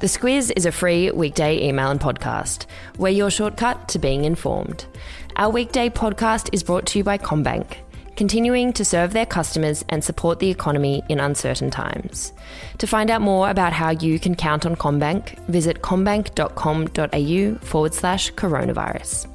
The Squiz is a free weekday email and podcast. We're your shortcut to being informed. Our weekday podcast is brought to you by CommBank, continuing to serve their customers and support the economy in uncertain times. To find out more about how you can count on CommBank, visit commbank.com.au forward slash coronavirus.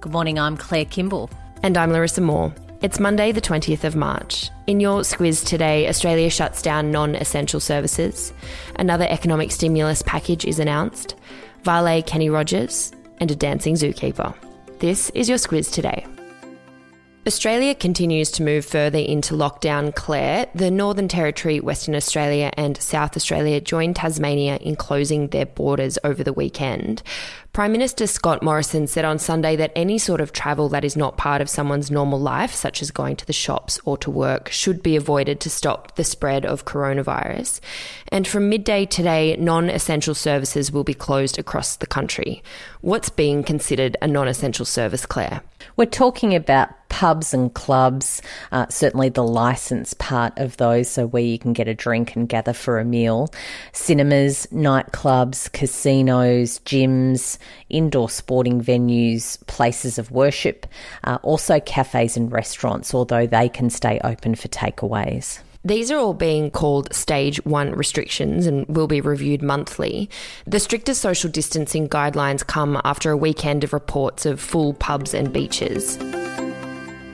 Good morning, I'm Claire Kimball. And I'm Larissa Moore. It's Monday, the 20th of March. In your squiz today, Australia shuts down non essential services. Another economic stimulus package is announced. Vale Kenny Rogers, and a dancing zookeeper. This is your squiz today. Australia continues to move further into lockdown, Claire. The Northern Territory, Western Australia, and South Australia joined Tasmania in closing their borders over the weekend. Prime Minister Scott Morrison said on Sunday that any sort of travel that is not part of someone's normal life, such as going to the shops or to work, should be avoided to stop the spread of coronavirus. And from midday today, non essential services will be closed across the country. What's being considered a non essential service, Claire? We're talking about pubs and clubs, uh, certainly the license part of those, so where you can get a drink and gather for a meal, cinemas, nightclubs, casinos, gyms, indoor sporting venues, places of worship, uh, also cafes and restaurants, although they can stay open for takeaways. These are all being called stage one restrictions and will be reviewed monthly. The stricter social distancing guidelines come after a weekend of reports of full pubs and beaches.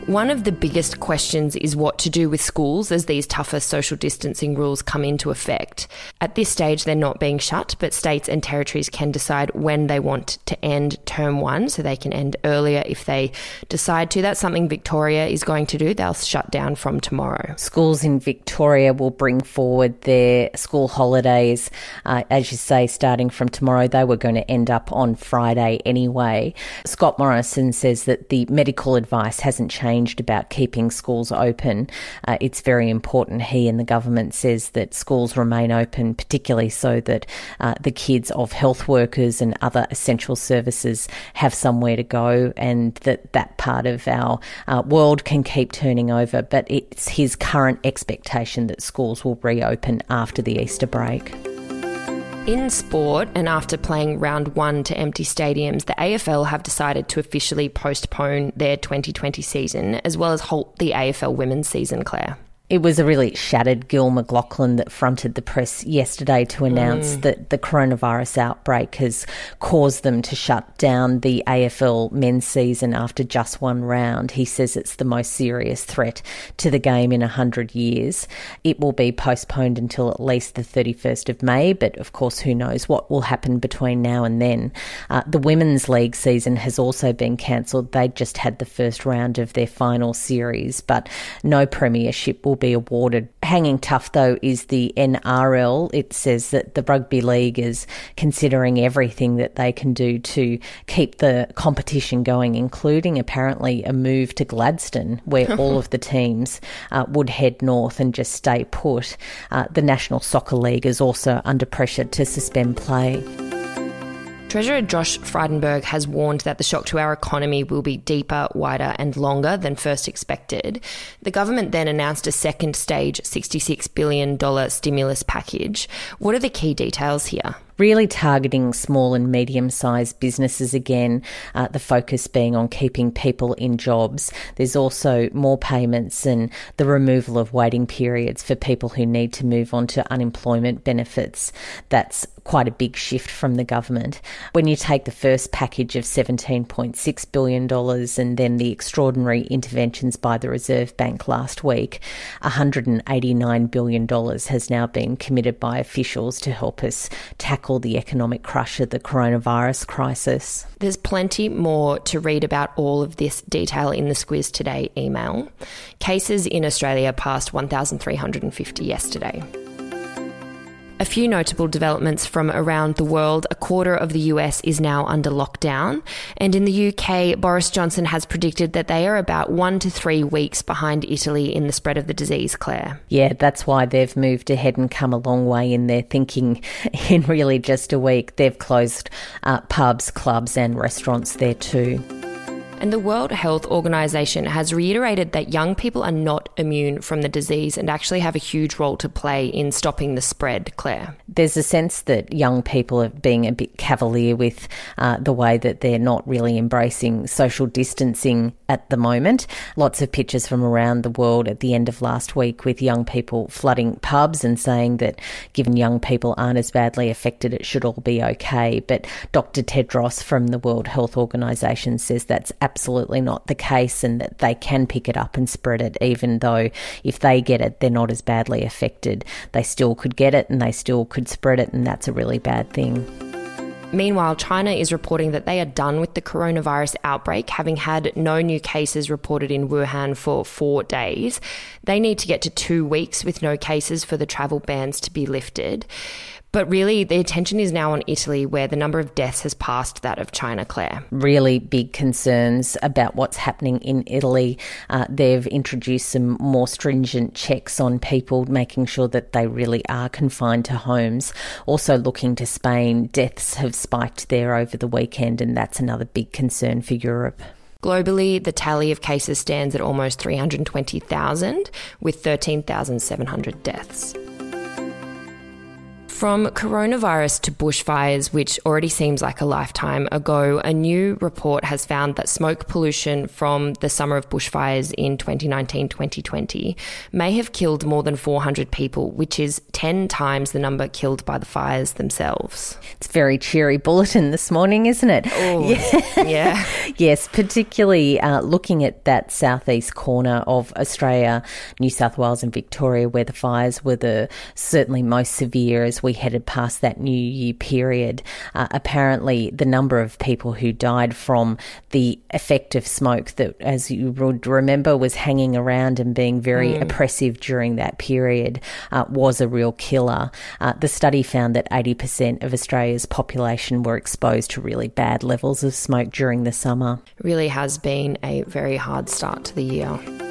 One of the biggest questions is what to do with schools as these tougher social distancing rules come into effect. At this stage, they're not being shut, but states and territories can decide when they want to end term one, so they can end earlier if they decide to. That's something Victoria is going to do. They'll shut down from tomorrow. Schools in Victoria will bring forward their school holidays, uh, as you say, starting from tomorrow. They were going to end up on Friday anyway. Scott Morrison says that the medical advice hasn't changed about keeping schools open. Uh, it's very important. He and the government says that schools remain open, particularly so that uh, the kids of health workers and other essential services have somewhere to go, and that that part of our uh, world can keep turning over. But it's his current expectation that schools will reopen after the Easter break. In sport, and after playing round one to empty stadiums, the AFL have decided to officially postpone their 2020 season, as well as halt the AFL women's season, Claire. It was a really shattered Gil McLachlan that fronted the press yesterday to announce mm. that the coronavirus outbreak has caused them to shut down the AFL men's season after just one round. He says it's the most serious threat to the game in 100 years. It will be postponed until at least the 31st of May, but of course, who knows what will happen between now and then. Uh, the Women's League season has also been cancelled. They just had the first round of their final series, but no premiership will will be awarded. Hanging tough, though, is the NRL. It says that the Rugby League is considering everything that they can do to keep the competition going, including apparently a move to Gladstone, where all of the teams uh, would head north and just stay put. Uh, the National Soccer League is also under pressure to suspend play. Treasurer Josh Frydenberg has warned that the shock to our economy will be deeper, wider, and longer than first expected. The government then announced a second stage $66 billion stimulus package. What are the key details here? really targeting small and medium sized businesses again, uh, the focus being on keeping people in jobs. There's also more payments and the removal of waiting periods for people who need to move on to unemployment benefits. That's quite a big shift from the government. When you take the first package of $17.6 billion and then the extraordinary interventions by the Reserve Bank last week, $189 billion has now been committed by officials to help us tackle the economic crush of the coronavirus crisis. There's plenty more to read about all of this detail in the Squiz Today email. Cases in Australia passed 1,350 yesterday. A few notable developments from around the world. A quarter of the US is now under lockdown. And in the UK, Boris Johnson has predicted that they are about one to three weeks behind Italy in the spread of the disease, Claire. Yeah, that's why they've moved ahead and come a long way in their thinking in really just a week. They've closed uh, pubs, clubs, and restaurants there too. And the World Health Organization has reiterated that young people are not immune from the disease and actually have a huge role to play in stopping the spread, Claire. There's a sense that young people are being a bit cavalier with uh, the way that they're not really embracing social distancing at the moment. Lots of pictures from around the world at the end of last week with young people flooding pubs and saying that given young people aren't as badly affected, it should all be okay. But Dr. Tedros from the World Health Organization says that's absolutely not the case and that they can pick it up and spread it, even though if they get it, they're not as badly affected. They still could get it and they still could spread it, and that's a really bad thing. Meanwhile, China is reporting that they are done with the coronavirus outbreak, having had no new cases reported in Wuhan for four days. They need to get to two weeks with no cases for the travel bans to be lifted. But really, the attention is now on Italy, where the number of deaths has passed that of China, Claire. Really big concerns about what's happening in Italy. Uh, they've introduced some more stringent checks on people, making sure that they really are confined to homes. Also, looking to Spain, deaths have spiked there over the weekend, and that's another big concern for Europe. Globally, the tally of cases stands at almost 320,000, with 13,700 deaths. From coronavirus to bushfires, which already seems like a lifetime ago, a new report has found that smoke pollution from the summer of bushfires in 2019 2020 may have killed more than 400 people, which is 10 times the number killed by the fires themselves. It's very cheery bulletin this morning, isn't it? Oh, yeah. yeah. yes, particularly uh, looking at that southeast corner of Australia, New South Wales, and Victoria, where the fires were the certainly most severe as we headed past that New Year period. Uh, apparently, the number of people who died from the effect of smoke that, as you would remember, was hanging around and being very mm. oppressive during that period uh, was a real killer. Uh, the study found that 80% of Australia's population were exposed to really bad levels of smoke during the summer. Really has been a very hard start to the year.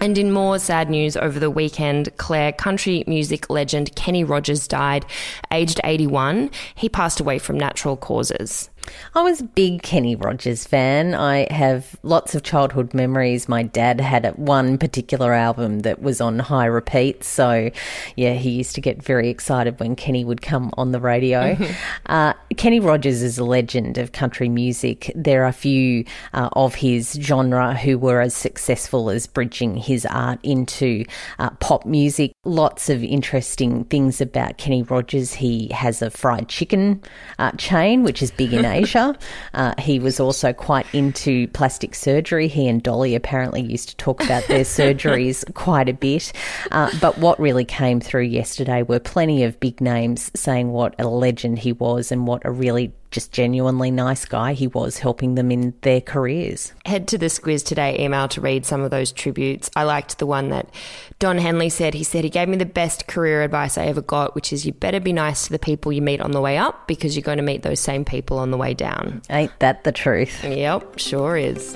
And in more sad news over the weekend, Claire, country music legend Kenny Rogers died, aged 81. He passed away from natural causes. I was a big Kenny Rogers fan. I have lots of childhood memories. My dad had one particular album that was on high repeat. So, yeah, he used to get very excited when Kenny would come on the radio. Mm-hmm. Uh, Kenny Rogers is a legend of country music. There are few uh, of his genre who were as successful as bridging his art into uh, pop music. Lots of interesting things about Kenny Rogers. He has a fried chicken uh, chain, which is big in Asia. Uh, he was also quite into plastic surgery. He and Dolly apparently used to talk about their surgeries quite a bit. Uh, but what really came through yesterday were plenty of big names saying what a legend he was and what a really just genuinely nice guy he was helping them in their careers. Head to the Squiz Today email to read some of those tributes. I liked the one that Don Henley said. He said he gave me the best career advice I ever got, which is you better be nice to the people you meet on the way up because you're going to meet those same people on the way down. Ain't that the truth? Yep, sure is.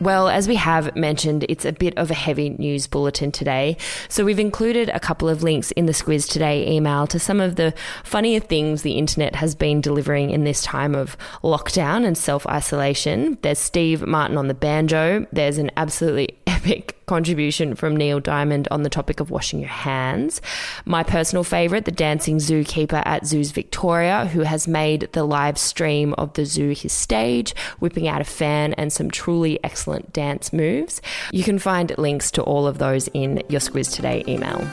Well, as we have mentioned, it's a bit of a heavy news bulletin today. So we've included a couple of links in the Squiz Today email to some of the funnier things the internet has been delivering in this time of lockdown and self isolation. There's Steve Martin on the banjo. There's an absolutely epic contribution from Neil Diamond on the topic of washing your hands. My personal favourite, the dancing zookeeper at Zoos Victoria, who has made the live stream of the zoo his stage, whipping out a fan and some truly excellent dance moves. You can find links to all of those in your Squiz Today email.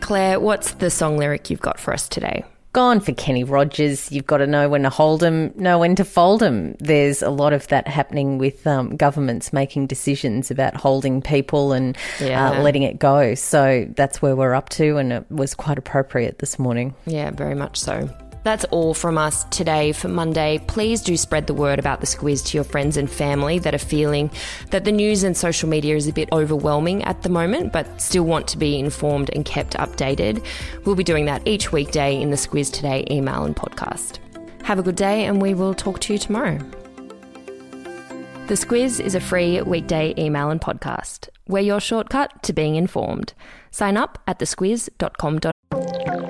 Claire, what's the song lyric you've got for us today? Gone for Kenny Rogers. You've got to know when to hold them, know when to fold them. There's a lot of that happening with um, governments making decisions about holding people and uh, yeah. uh, letting it go. So that's where we're up to, and it was quite appropriate this morning. Yeah, very much so. That's all from us today for Monday. Please do spread the word about the squiz to your friends and family that are feeling that the news and social media is a bit overwhelming at the moment, but still want to be informed and kept updated. We'll be doing that each weekday in the Squiz Today email and podcast. Have a good day, and we will talk to you tomorrow. The Squiz is a free weekday email and podcast. We're your shortcut to being informed. Sign up at thesquiz.com.au.